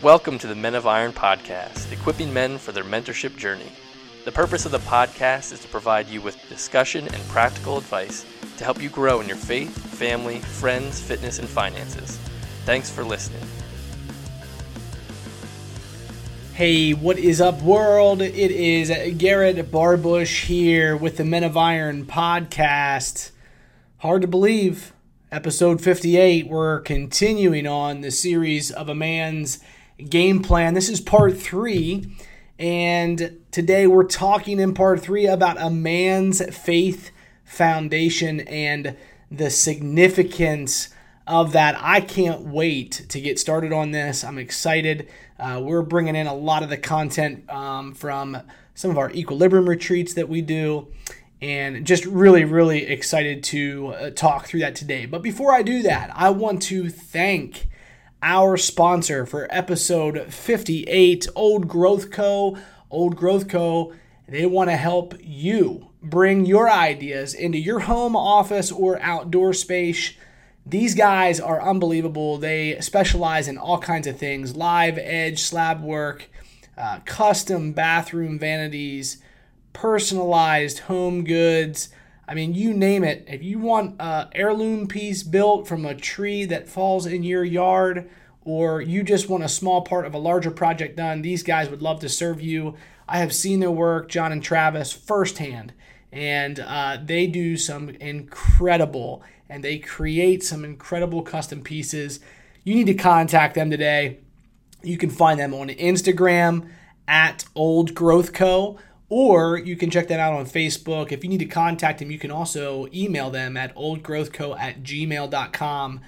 Welcome to the Men of Iron podcast, equipping men for their mentorship journey. The purpose of the podcast is to provide you with discussion and practical advice to help you grow in your faith, family, friends, fitness, and finances. Thanks for listening. Hey, what is up, world? It is Garrett Barbush here with the Men of Iron podcast. Hard to believe, episode 58. We're continuing on the series of a man's game plan. This is part three. And today we're talking in part three about a man's faith foundation and the significance of that. I can't wait to get started on this. I'm excited. Uh, we're bringing in a lot of the content um, from some of our equilibrium retreats that we do. And just really, really excited to uh, talk through that today. But before I do that, I want to thank our sponsor for episode 58, Old Growth Co. Old Growth Co. They want to help you bring your ideas into your home office or outdoor space. These guys are unbelievable. They specialize in all kinds of things live edge slab work, uh, custom bathroom vanities, personalized home goods I mean, you name it. If you want an heirloom piece built from a tree that falls in your yard, or you just want a small part of a larger project done, these guys would love to serve you. I have seen their work, John and Travis, firsthand, and uh, they do some incredible and they create some incredible custom pieces. You need to contact them today. You can find them on Instagram at Old Growth Co or you can check that out on Facebook. If you need to contact them, you can also email them at oldgrowthco at gmail.com.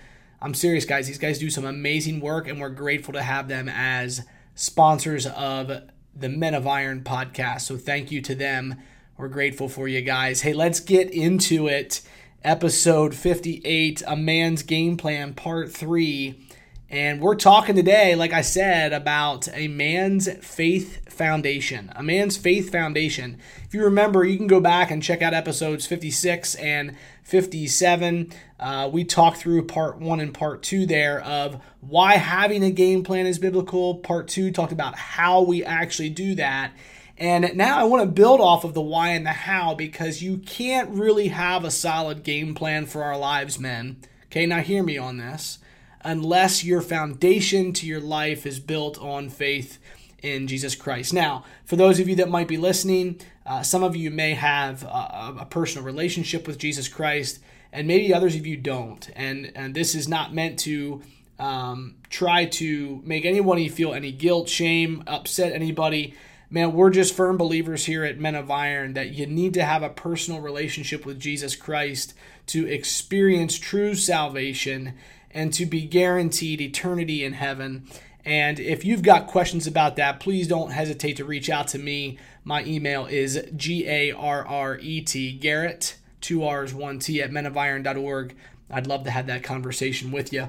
I'm serious, guys. These guys do some amazing work, and we're grateful to have them as sponsors of the Men of Iron podcast. So thank you to them. We're grateful for you guys. Hey, let's get into it. Episode 58 A Man's Game Plan, Part 3. And we're talking today, like I said, about a man's faith foundation. A man's faith foundation. If you remember, you can go back and check out episodes 56 and 57. Uh, we talked through part one and part two there of why having a game plan is biblical. Part two talked about how we actually do that. And now I want to build off of the why and the how because you can't really have a solid game plan for our lives, men. Okay, now hear me on this unless your foundation to your life is built on faith in Jesus Christ. Now, for those of you that might be listening, uh, some of you may have a, a, personal relationship with Jesus Christ, and maybe others of you don't. And, and this is not meant to um, try to make anyone feel any guilt, shame, upset anybody. Man, we're just firm believers here at Men of Iron that you need to have a personal relationship with Jesus Christ to experience true salvation and to be guaranteed eternity in heaven. And if you've got questions about that, please don't hesitate to reach out to me. My email is G A R R E T, Garrett, two R's, one T, at menofiron.org. I'd love to have that conversation with you.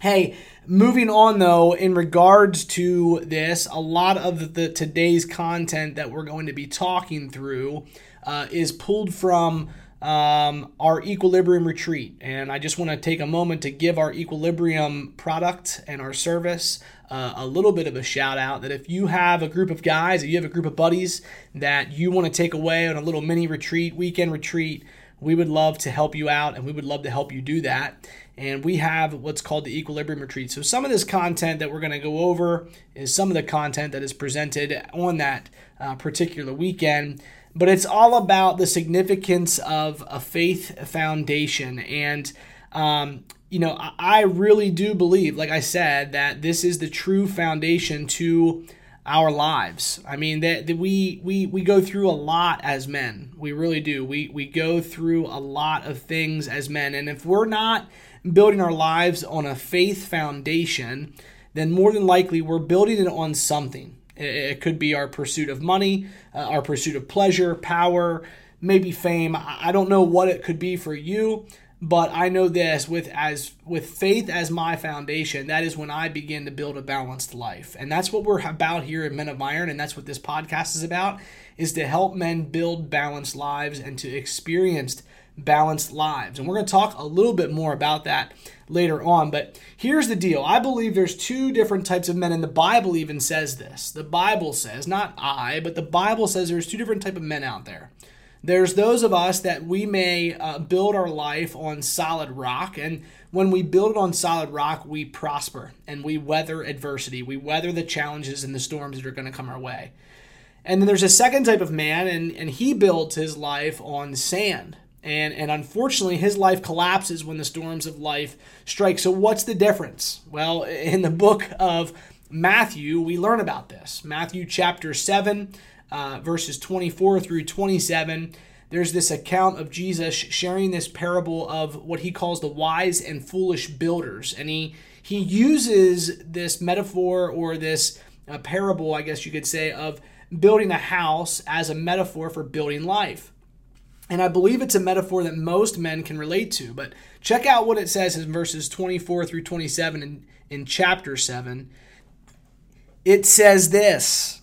Hey, moving on though, in regards to this, a lot of the today's content that we're going to be talking through uh, is pulled from um, our equilibrium retreat. And I just want to take a moment to give our equilibrium product and our service uh, a little bit of a shout out that if you have a group of guys, if you have a group of buddies that you want to take away on a little mini retreat, weekend retreat, we would love to help you out and we would love to help you do that. And we have what's called the Equilibrium Retreat. So, some of this content that we're going to go over is some of the content that is presented on that uh, particular weekend but it's all about the significance of a faith foundation. And, um, you know, I really do believe, like I said, that this is the true foundation to our lives. I mean, that, that we we we go through a lot as men. We really do. We we go through a lot of things as men, and if we're not building our lives on a faith foundation, then more than likely we're building it on something. It could be our pursuit of money, uh, our pursuit of pleasure, power, maybe fame. I don't know what it could be for you, but I know this with as with faith as my foundation, that is when I begin to build a balanced life. And that's what we're about here at Men of Iron, and that's what this podcast is about, is to help men build balanced lives and to experience balanced lives. And we're going to talk a little bit more about that later on. But here's the deal I believe there's two different types of men, and the Bible even says this. The Bible says, not I, but the Bible says there's two different type of men out there. There's those of us that we may uh, build our life on solid rock, and when we build it on solid rock, we prosper and we weather adversity. We weather the challenges and the storms that are going to come our way. And then there's a second type of man, and, and he builds his life on sand. And, and unfortunately, his life collapses when the storms of life strike. So, what's the difference? Well, in the book of Matthew, we learn about this. Matthew chapter 7, uh, verses 24 through 27, there's this account of Jesus sharing this parable of what he calls the wise and foolish builders. And he, he uses this metaphor or this uh, parable, I guess you could say, of building a house as a metaphor for building life. And I believe it's a metaphor that most men can relate to. But check out what it says in verses 24 through 27 in, in chapter 7. It says this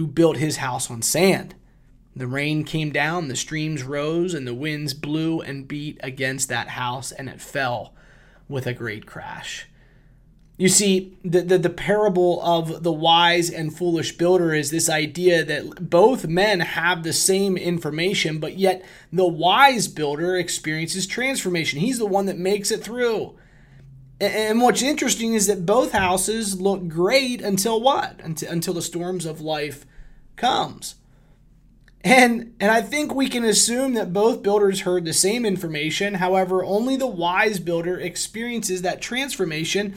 who built his house on sand. The rain came down, the streams rose, and the winds blew and beat against that house, and it fell with a great crash. You see, the, the, the, parable of the wise and foolish builder is this idea that both men have the same information, but yet the wise builder experiences transformation. He's the one that makes it through. And what's interesting is that both houses look great until what? Until, until the storms of life comes. And and I think we can assume that both builders heard the same information. However, only the wise builder experiences that transformation.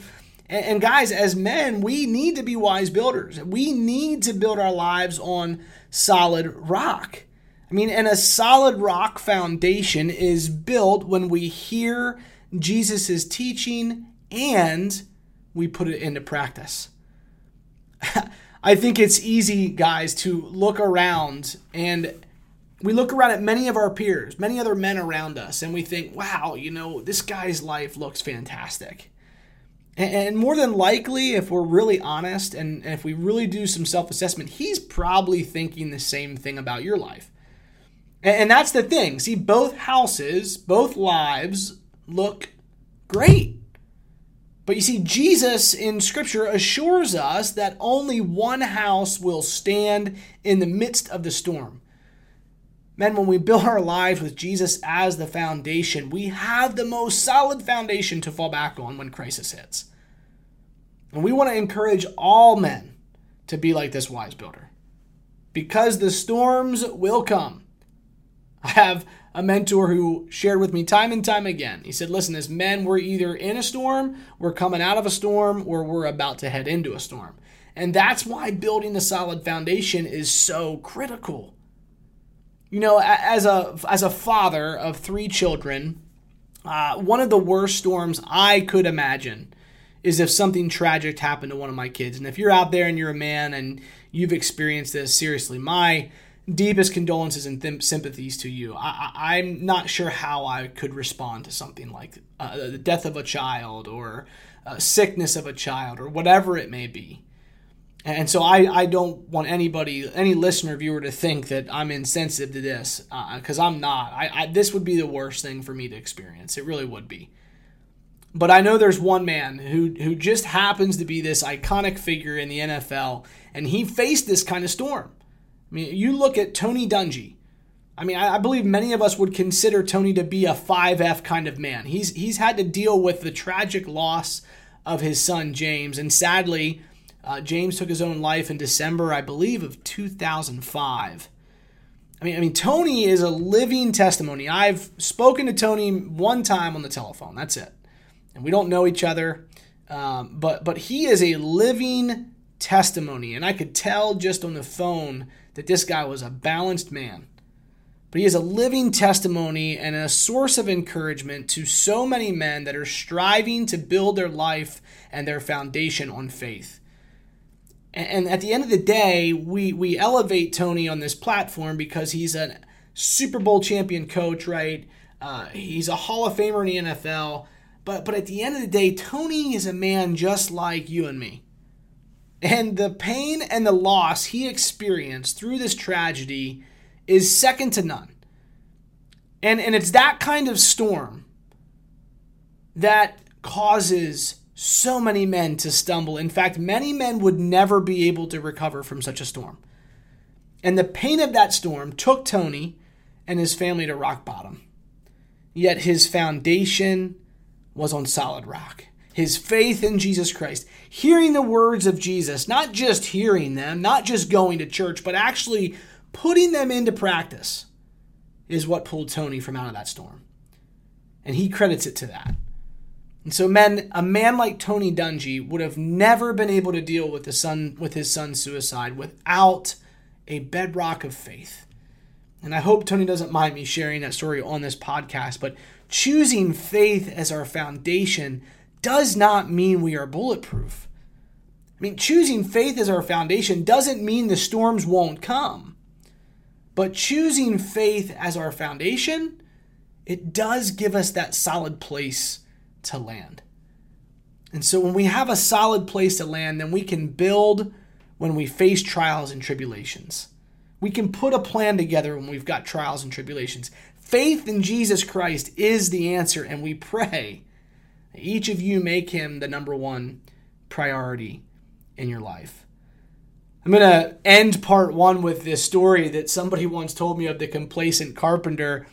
And, and guys, as men, we need to be wise builders. We need to build our lives on solid rock. I mean, and a solid rock foundation is built when we hear Jesus' teaching and we put it into practice. I think it's easy, guys, to look around and we look around at many of our peers, many other men around us, and we think, wow, you know, this guy's life looks fantastic. And more than likely, if we're really honest and if we really do some self assessment, he's probably thinking the same thing about your life. And that's the thing. See, both houses, both lives look great. But you see, Jesus in Scripture assures us that only one house will stand in the midst of the storm. Men, when we build our lives with Jesus as the foundation, we have the most solid foundation to fall back on when crisis hits. And we want to encourage all men to be like this wise builder. Because the storms will come. I have a mentor who shared with me time and time again. He said, Listen, as men, we're either in a storm, we're coming out of a storm, or we're about to head into a storm. And that's why building a solid foundation is so critical. You know, as a, as a father of three children, uh, one of the worst storms I could imagine is if something tragic happened to one of my kids. And if you're out there and you're a man and you've experienced this, seriously, my deepest condolences and th- sympathies to you. I, am not sure how I could respond to something like uh, the death of a child or uh, sickness of a child or whatever it may be. And so I, I don't want anybody, any listener, viewer to think that I'm insensitive to this because uh, I'm not. I, I, this would be the worst thing for me to experience. It really would be. But I know there's one man who, who just happens to be this iconic figure in the NFL, and he faced this kind of storm. I mean, you look at Tony Dungy. I mean, I, I believe many of us would consider Tony to be a 5F kind of man. He's he's had to deal with the tragic loss of his son James, and sadly, uh, James took his own life in December, I believe, of 2005. I mean, I mean, Tony is a living testimony. I've spoken to Tony one time on the telephone. That's it, and we don't know each other, um, but but he is a living testimony, and I could tell just on the phone that this guy was a balanced man. but he is a living testimony and a source of encouragement to so many men that are striving to build their life and their foundation on faith. And at the end of the day, we, we elevate Tony on this platform because he's a Super Bowl champion coach, right? Uh, he's a Hall of Famer in the NFL. But, but at the end of the day, Tony is a man just like you and me. And the pain and the loss he experienced through this tragedy is second to none. And, and it's that kind of storm that causes so many men to stumble. In fact, many men would never be able to recover from such a storm. And the pain of that storm took Tony and his family to rock bottom. Yet his foundation was on solid rock. His faith in Jesus Christ, hearing the words of Jesus, not just hearing them, not just going to church, but actually putting them into practice is what pulled Tony from out of that storm. And he credits it to that. And so, men, a man like Tony Dungy would have never been able to deal with the son with his son's suicide without a bedrock of faith. And I hope Tony doesn't mind me sharing that story on this podcast, but choosing faith as our foundation does not mean we are bulletproof. I mean, choosing faith as our foundation doesn't mean the storms won't come. But choosing faith as our foundation, it does give us that solid place to land. And so when we have a solid place to land, then we can build when we face trials and tribulations. We can put a plan together when we've got trials and tribulations. Faith in Jesus Christ is the answer, and we pray each of you make him the number one priority in your life. I'm going to end part one with this story that somebody once told me of the complacent carpenter.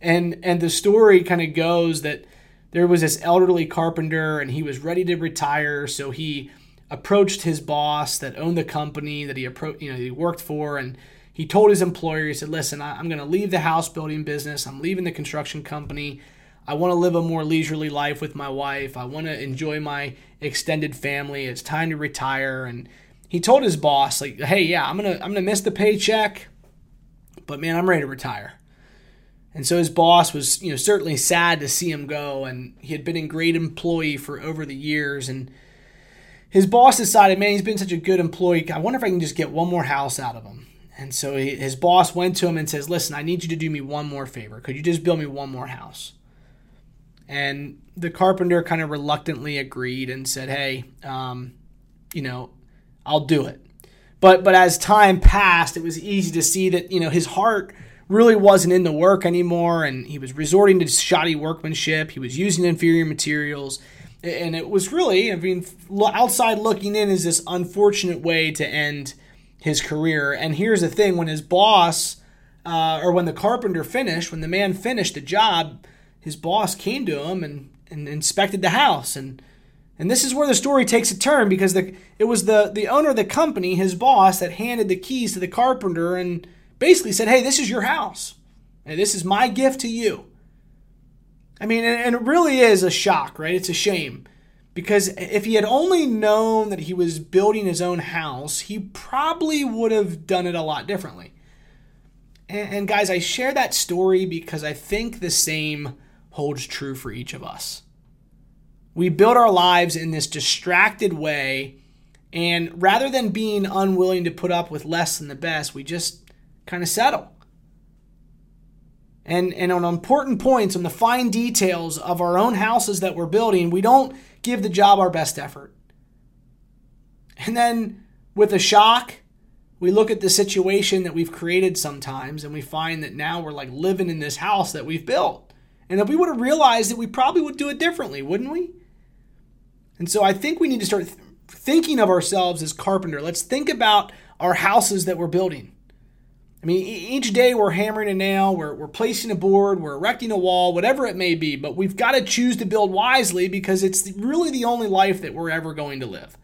And, and the story kind of goes that there was this elderly carpenter and he was ready to retire. So he approached his boss that owned the company that he, appro- you know, he worked for. And he told his employer, he said, Listen, I'm going to leave the house building business, I'm leaving the construction company. I want to live a more leisurely life with my wife. I want to enjoy my extended family. It's time to retire. And he told his boss like, "Hey, yeah, I'm gonna I'm gonna miss the paycheck, but man, I'm ready to retire." And so his boss was, you know, certainly sad to see him go, and he had been a great employee for over the years. And his boss decided, man, he's been such a good employee. I wonder if I can just get one more house out of him. And so his boss went to him and says, "Listen, I need you to do me one more favor. Could you just build me one more house?" And the carpenter kind of reluctantly agreed and said, "Hey, um, you know, I'll do it. But but as time passed, it was easy to see that you know his heart really wasn't in the work anymore, and he was resorting to shoddy workmanship. He was using inferior materials, and it was really, I mean, outside looking in, is this unfortunate way to end his career. And here's the thing: when his boss, uh, or when the carpenter finished, when the man finished the job, his boss came to him and, and inspected the house and and this is where the story takes a turn because the, it was the, the owner of the company, his boss, that handed the keys to the carpenter and basically said, Hey, this is your house. And this is my gift to you. I mean, and it really is a shock, right? It's a shame. Because if he had only known that he was building his own house, he probably would have done it a lot differently. And, and guys, I share that story because I think the same holds true for each of us. We build our lives in this distracted way, and rather than being unwilling to put up with less than the best, we just kind of settle. And, and on important points, on the fine details of our own houses that we're building, we don't give the job our best effort. And then with a shock, we look at the situation that we've created sometimes and we find that now we're like living in this house that we've built. And if we would have realized it, we probably would do it differently, wouldn't we? And so I think we need to start th- thinking of ourselves as carpenter. Let's think about our houses that we're building. I mean, each day we're hammering a nail, we're, we're placing a board, we're erecting a wall, whatever it may be, but we've got to choose to build wisely because it's really the only life that we're ever going to live.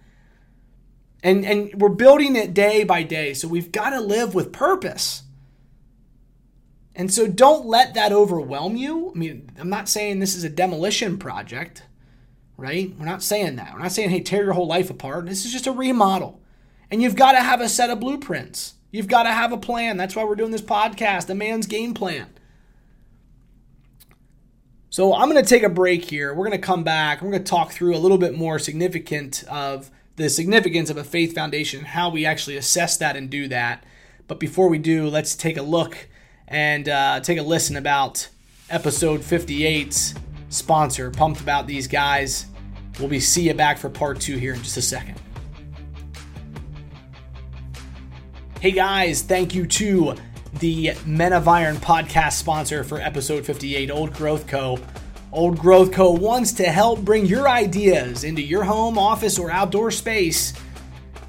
And, and we're building it day by day, so we've got to live with purpose. And so don't let that overwhelm you. I mean, I'm not saying this is a demolition project right? We're not saying that. We're not saying, hey, tear your whole life apart. This is just a remodel. And you've got to have a set of blueprints. You've got to have a plan. That's why we're doing this podcast, a man's game plan. So I'm going to take a break here. We're going to come back. We're going to talk through a little bit more significant of the significance of a faith foundation, how we actually assess that and do that. But before we do, let's take a look and uh, take a listen about episode 58's sponsor. Pumped about these guys. We'll be see you back for part two here in just a second. Hey guys, thank you to the Men of Iron podcast sponsor for episode 58, Old Growth Co. Old Growth Co. wants to help bring your ideas into your home, office, or outdoor space.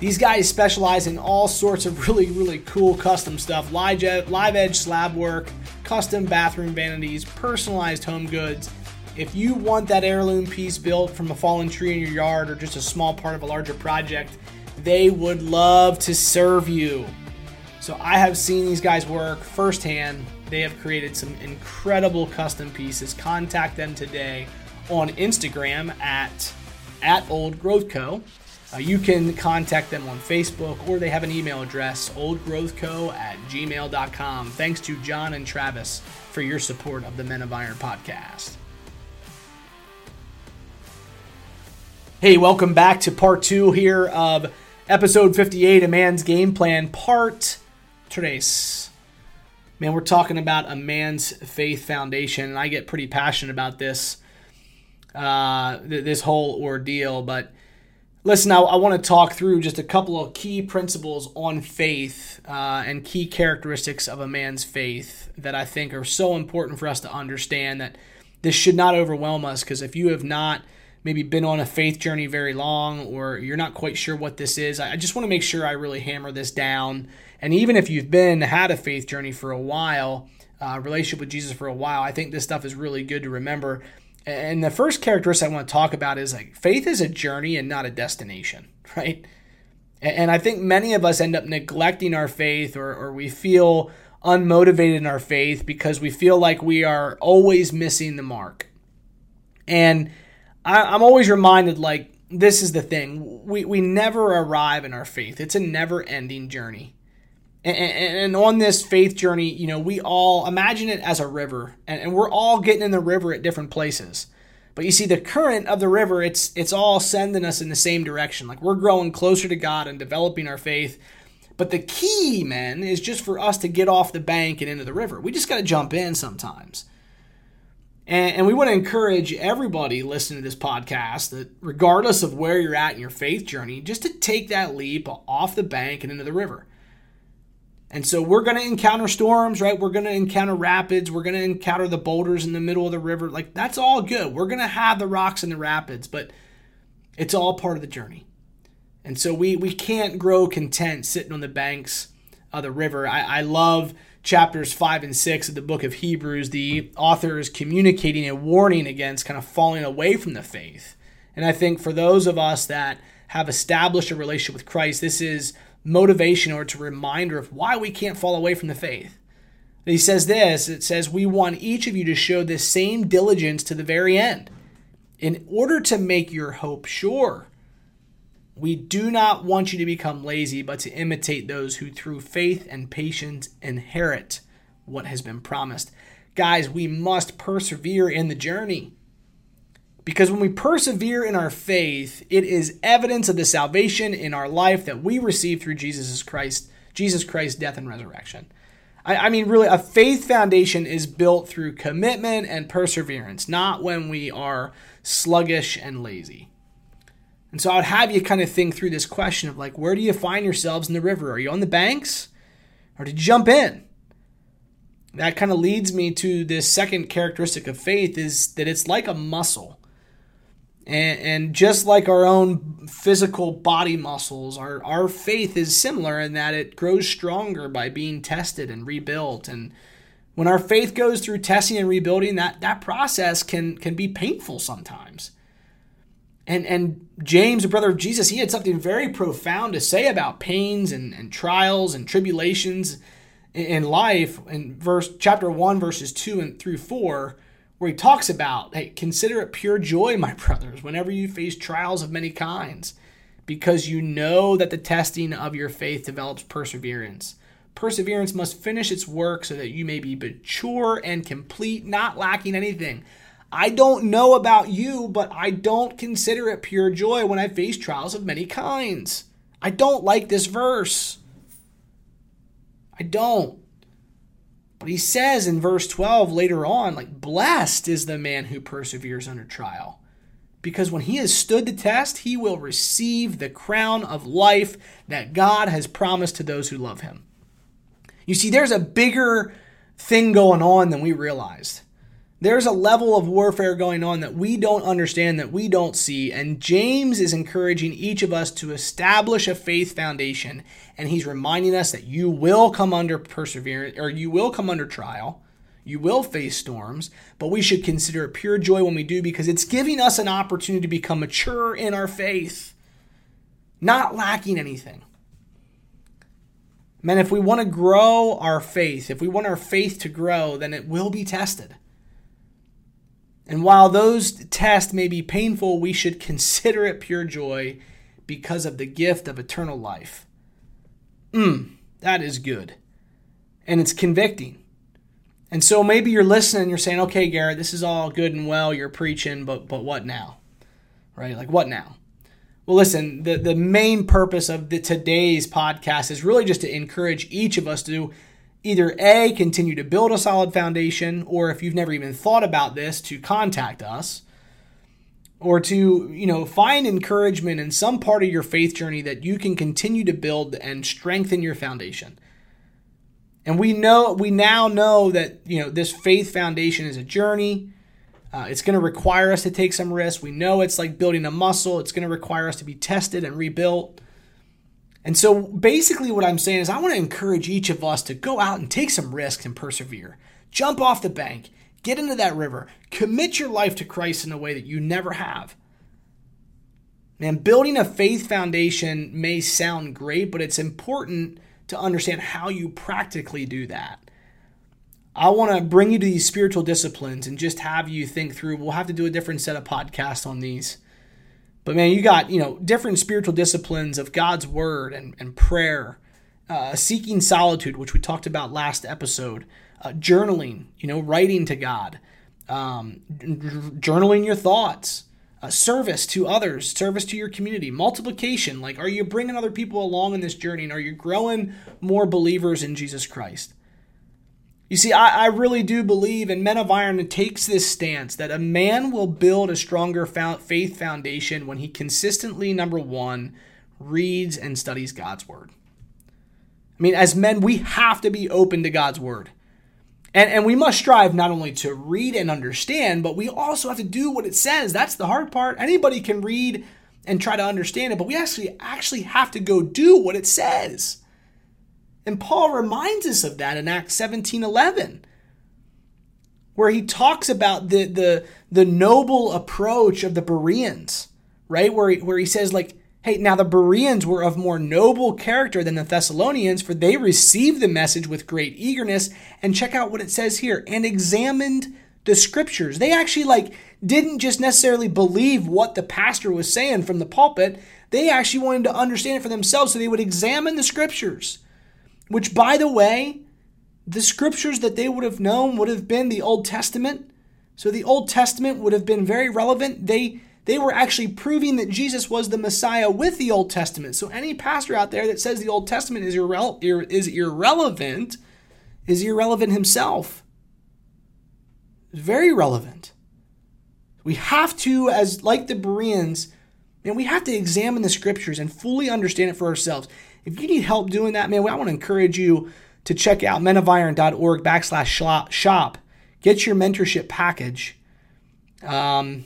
These guys specialize in all sorts of really, really cool custom stuff live, live edge slab work, custom bathroom vanities, personalized home goods. If you want that heirloom piece built from a fallen tree in your yard or just a small part of a larger project, they would love to serve you. So I have seen these guys work firsthand. They have created some incredible custom pieces. Contact them today on Instagram at at Old Growth Co. Uh, you can contact them on Facebook or they have an email address, oldgrowthco at gmail.com. Thanks to John and Travis for your support of the Men of Iron podcast. Hey, welcome back to part two here of episode 58, A Man's Game Plan, part Tres. Man, we're talking about a man's faith foundation, and I get pretty passionate about this, uh, th- this whole ordeal. But listen, I, I want to talk through just a couple of key principles on faith uh, and key characteristics of a man's faith that I think are so important for us to understand that this should not overwhelm us. Because if you have not maybe been on a faith journey very long or you're not quite sure what this is, I just want to make sure I really hammer this down. And even if you've been had a faith journey for a while, uh, relationship with Jesus for a while, I think this stuff is really good to remember. And the first characteristic I want to talk about is like faith is a journey and not a destination, right? And I think many of us end up neglecting our faith or, or we feel unmotivated in our faith because we feel like we are always missing the mark. And I, am always reminded like this is the thing we, we never arrive in our faith it's a never ending journey and, and, on this faith journey you know we all imagine it as a river and, and we're all getting in the river at different places. But you see the current of the river it's it's all sending us in the same direction. Like we're growing closer to god and developing our faith. But the key man is just for us to get off the bank and into the river. We just got to jump in sometimes. And, and we want to encourage everybody listening to this podcast that regardless of where you're at in your faith journey, just to take that leap off the bank and into the river. And so we're going to encounter storms, right? We're going to encounter rapids. We're going to encounter the boulders in the middle of the river. Like, that's all good. We're going to have the rocks in the rapids, but it's all part of the journey. And so we, we can't grow content sitting on the banks of the river. I, I love chapters 5 and 6 of the book of Hebrews, the author is communicating a warning against kind of falling away from the faith. And I think for those of us that have established a relationship with Christ, this is motivation or it's a reminder of why we can't fall away from the faith. He says this it says, We want each of you to show this same diligence to the very end, in order to make your hope sure. We do not want you to become lazy, but to imitate those who through faith and patience inherit what has been promised. Guys, we must persevere in the journey. Because when we persevere in our faith, it is evidence of the salvation in our life that we receive through Jesus Christ, Jesus Christ's death and resurrection. I, I mean, really, a faith foundation is built through commitment and perseverance, not when we are sluggish and lazy. And so I would have you kind of think through this question of like, where do you find yourselves in the river? Are you on the banks or did you jump in? That kind of leads me to this second characteristic of faith is that it's like a muscle. And, and just like our own physical body muscles, our, our faith is similar in that it grows stronger by being tested and rebuilt. And when our faith goes through testing and rebuilding, that, that process can, can be painful sometimes. And, and James, the brother of Jesus, he had something very profound to say about pains and, and trials and tribulations in life in verse chapter 1 verses 2 and through 4 where he talks about hey consider it pure joy my brothers whenever you face trials of many kinds because you know that the testing of your faith develops perseverance Perseverance must finish its work so that you may be mature and complete, not lacking anything. I don't know about you, but I don't consider it pure joy when I face trials of many kinds. I don't like this verse. I don't. But he says in verse 12 later on, like, blessed is the man who perseveres under trial. Because when he has stood the test, he will receive the crown of life that God has promised to those who love him. You see, there's a bigger thing going on than we realized. There's a level of warfare going on that we don't understand, that we don't see. And James is encouraging each of us to establish a faith foundation. And he's reminding us that you will come under perseverance, or you will come under trial. You will face storms, but we should consider it pure joy when we do because it's giving us an opportunity to become mature in our faith, not lacking anything. Man, if we want to grow our faith, if we want our faith to grow, then it will be tested. And while those tests may be painful, we should consider it pure joy because of the gift of eternal life. Mmm, that is good. And it's convicting. And so maybe you're listening, you're saying, okay, Garrett, this is all good and well, you're preaching, but but what now? Right? Like what now? Well, listen, the, the main purpose of the today's podcast is really just to encourage each of us to either A, continue to build a solid foundation, or if you've never even thought about this, to contact us, or to, you know, find encouragement in some part of your faith journey that you can continue to build and strengthen your foundation. And we know, we now know that, you know, this faith foundation is a journey. Uh, it's going to require us to take some risks. We know it's like building a muscle. It's going to require us to be tested and rebuilt. And so basically, what I'm saying is, I want to encourage each of us to go out and take some risks and persevere. Jump off the bank, get into that river, commit your life to Christ in a way that you never have. Man, building a faith foundation may sound great, but it's important to understand how you practically do that. I want to bring you to these spiritual disciplines and just have you think through. We'll have to do a different set of podcasts on these but man, you got, you know, different spiritual disciplines of God's word and, and prayer, uh, seeking solitude, which we talked about last episode, uh, journaling, you know, writing to God, um, journaling your thoughts, uh, service to others, service to your community, multiplication. Like, are you bringing other people along in this journey? And are you growing more believers in Jesus Christ? You see, I, I really do believe, and Men of Iron takes this stance that a man will build a stronger faith foundation when he consistently, number one, reads and studies God's Word. I mean, as men, we have to be open to God's Word. And, and we must strive not only to read and understand, but we also have to do what it says. That's the hard part. Anybody can read and try to understand it, but we actually actually have to go do what it says. And Paul reminds us of that in Acts 17 11, where he talks about the, the, the noble approach of the Bereans, right? Where he, where he says, like, hey, now the Bereans were of more noble character than the Thessalonians, for they received the message with great eagerness. And check out what it says here and examined the scriptures. They actually, like, didn't just necessarily believe what the pastor was saying from the pulpit. They actually wanted to understand it for themselves, so they would examine the scriptures which, by the way, the scriptures that they would have known would have been the Old Testament. So the Old Testament would have been very relevant. They they were actually proving that Jesus was the Messiah with the Old Testament. So any pastor out there that says the Old Testament is, irre- is irrelevant is irrelevant himself. It's very relevant. We have to, as like the Bereans, and we have to examine the scriptures and fully understand it for ourselves. If you need help doing that, man, I want to encourage you to check out menofiron.org backslash shop. Get your mentorship package. Um,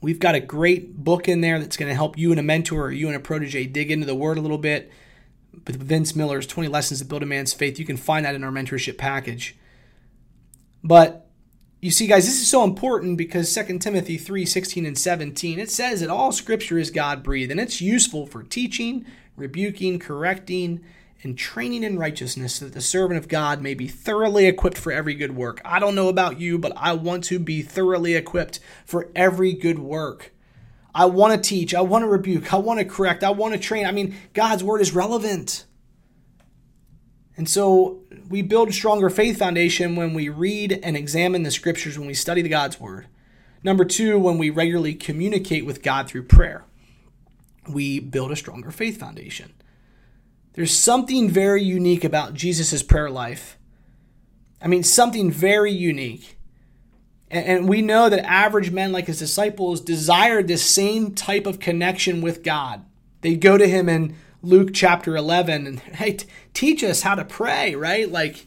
we've got a great book in there that's going to help you and a mentor or you and a protege dig into the word a little bit. With Vince Miller's 20 Lessons to Build a Man's Faith, you can find that in our mentorship package. But you see, guys, this is so important because 2 Timothy 3 16 and 17, it says that all scripture is God breathed and it's useful for teaching, rebuking, correcting, and training in righteousness that the servant of God may be thoroughly equipped for every good work. I don't know about you, but I want to be thoroughly equipped for every good work. I want to teach, I want to rebuke, I want to correct, I want to train. I mean, God's word is relevant. And so we build a stronger faith foundation when we read and examine the scriptures, when we study the God's word. Number two, when we regularly communicate with God through prayer, we build a stronger faith foundation. There's something very unique about Jesus' prayer life. I mean, something very unique. And, we know that average men, like his disciples, desired this same type of connection with God. They go to him in Luke chapter 11 and, hey, t- teach us how to pray, right? Like,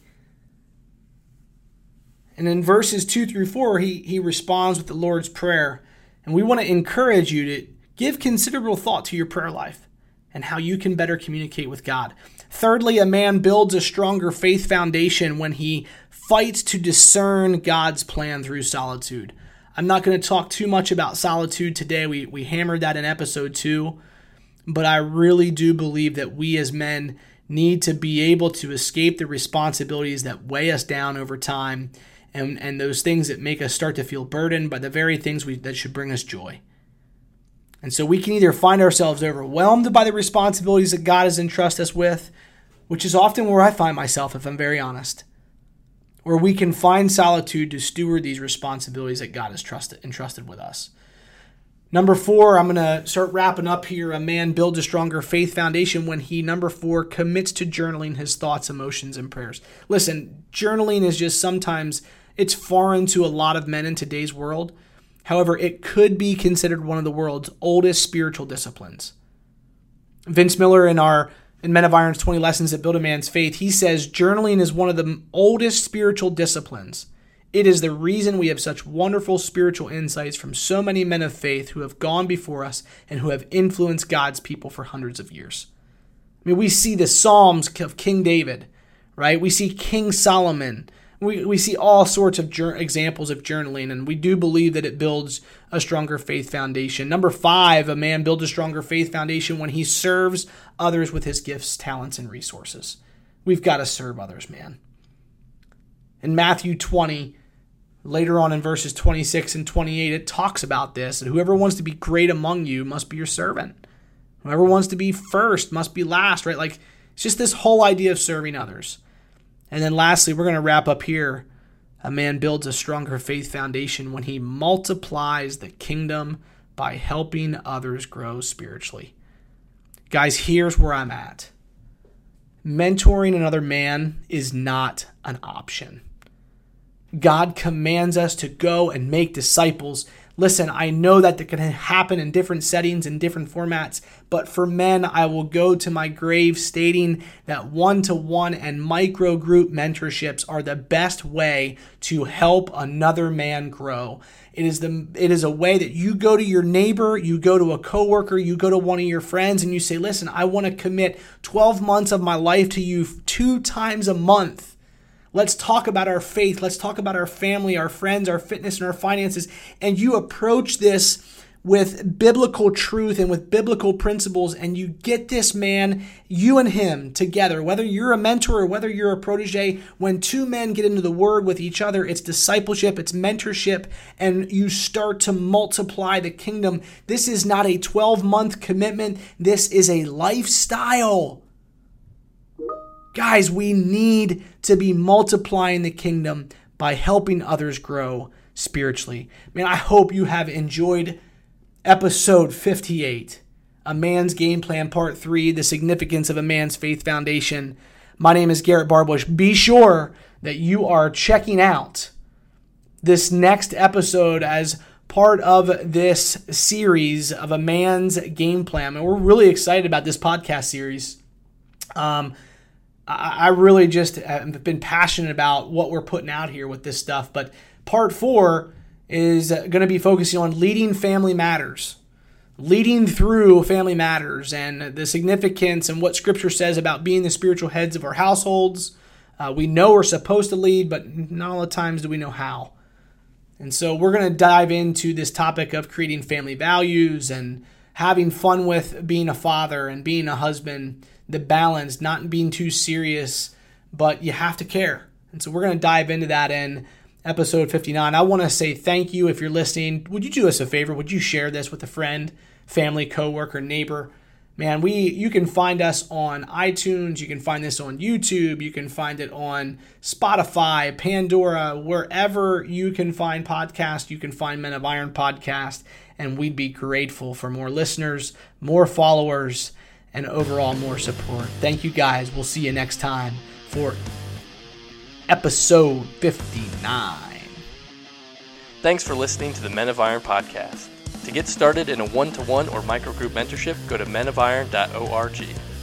and in verses 2 through 4, he, he responds with the Lord's Prayer. And we want to encourage you to give considerable thought to your prayer life and how you can better communicate with God. Thirdly, a man builds a stronger faith foundation when he fights to discern God's plan through solitude. I'm not going to talk too much about solitude today. We, we hammered that in episode two. But I really do believe that we as men need to be able to escape the responsibilities that weigh us down over time and, and those things that make us start to feel burdened by the very things we, that should bring us joy. And so we can either find ourselves overwhelmed by the responsibilities that God has entrusted us with, which is often where I find myself, if I'm very honest, or we can find solitude to steward these responsibilities that God has trusted, entrusted with us. Number four, I'm going to start wrapping up here. A man builds a stronger faith foundation when he, number four, commits to journaling his thoughts, emotions, and prayers. Listen, journaling is just sometimes, it's foreign to a lot of men in today's world. However, it could be considered one of the world's oldest spiritual disciplines. Vince Miller in our in Men of Iron's 20 Lessons that Build a Man's Faith, he says journaling is one of the oldest spiritual disciplines. It is the reason we have such wonderful spiritual insights from so many men of faith who have gone before us and who have influenced God's people for hundreds of years. I mean, we see the Psalms of King David, right? We see King Solomon. We, we see all sorts of jur- examples of journaling, and we do believe that it builds a stronger faith foundation. Number five, a man builds a stronger faith foundation when he serves others with his gifts, talents, and resources. We've got to serve others, man. In Matthew 20, Later on in verses 26 and 28, it talks about this And whoever wants to be great among you must be your servant. Whoever wants to be first must be last, right? Like, it's just this whole idea of serving others. And then lastly, we're going to wrap up here. A man builds a stronger faith foundation when he multiplies the kingdom by helping others grow spiritually. Guys, here's where I'm at. Mentoring another man is not an option. God commands us to go and make disciples. Listen, I know that that can happen in different settings and different formats, but for men, I will go to my grave stating that one to one and micro group mentorships are the best way to help another man grow. It is the it is a way that you go to your neighbor, you go to a coworker, you go to one of your friends and you say, "Listen, I want to commit 12 months of my life to you two times a month." Let's talk about our faith. Let's talk about our family, our friends, our fitness, and our finances. And you approach this with biblical truth and with biblical principles, and you get this man, you and him together, whether you're a mentor or whether you're a protege, when two men get into the word with each other, it's discipleship, it's mentorship, and you start to multiply the kingdom. This is not a 12 month commitment, this is a lifestyle. Guys, we need to be multiplying the kingdom by helping others grow spiritually. Man, I hope you have enjoyed episode 58, A Man's Game Plan Part 3, The Significance of a Man's Faith Foundation. My name is Garrett Barbush. Be sure that you are checking out this next episode as part of this series of a man's game plan. And we're really excited about this podcast series. Um, I really just have been passionate about what we're putting out here with this stuff. But part four is going to be focusing on leading family matters, leading through family matters, and the significance and what Scripture says about being the spiritual heads of our households. Uh, we know we're supposed to lead, but not all the times do we know how. And so we're going to dive into this topic of creating family values and having fun with being a father and being a husband the balance, not being too serious, but you have to care. And so we're going to dive into that in episode 59. I want to say thank you if you're listening. Would you do us a favor? Would you share this with a friend, family, coworker, neighbor? man, we you can find us on iTunes, you can find this on YouTube, you can find it on Spotify, Pandora, wherever you can find podcast, you can find Men of Iron podcast, and we'd be grateful for more listeners, more followers, and overall more support. Thank you guys. We'll see you next time for episode 59. Thanks for listening to the Men of Iron podcast. To get started in a one to one or microgroup mentorship, go to menofiron.org.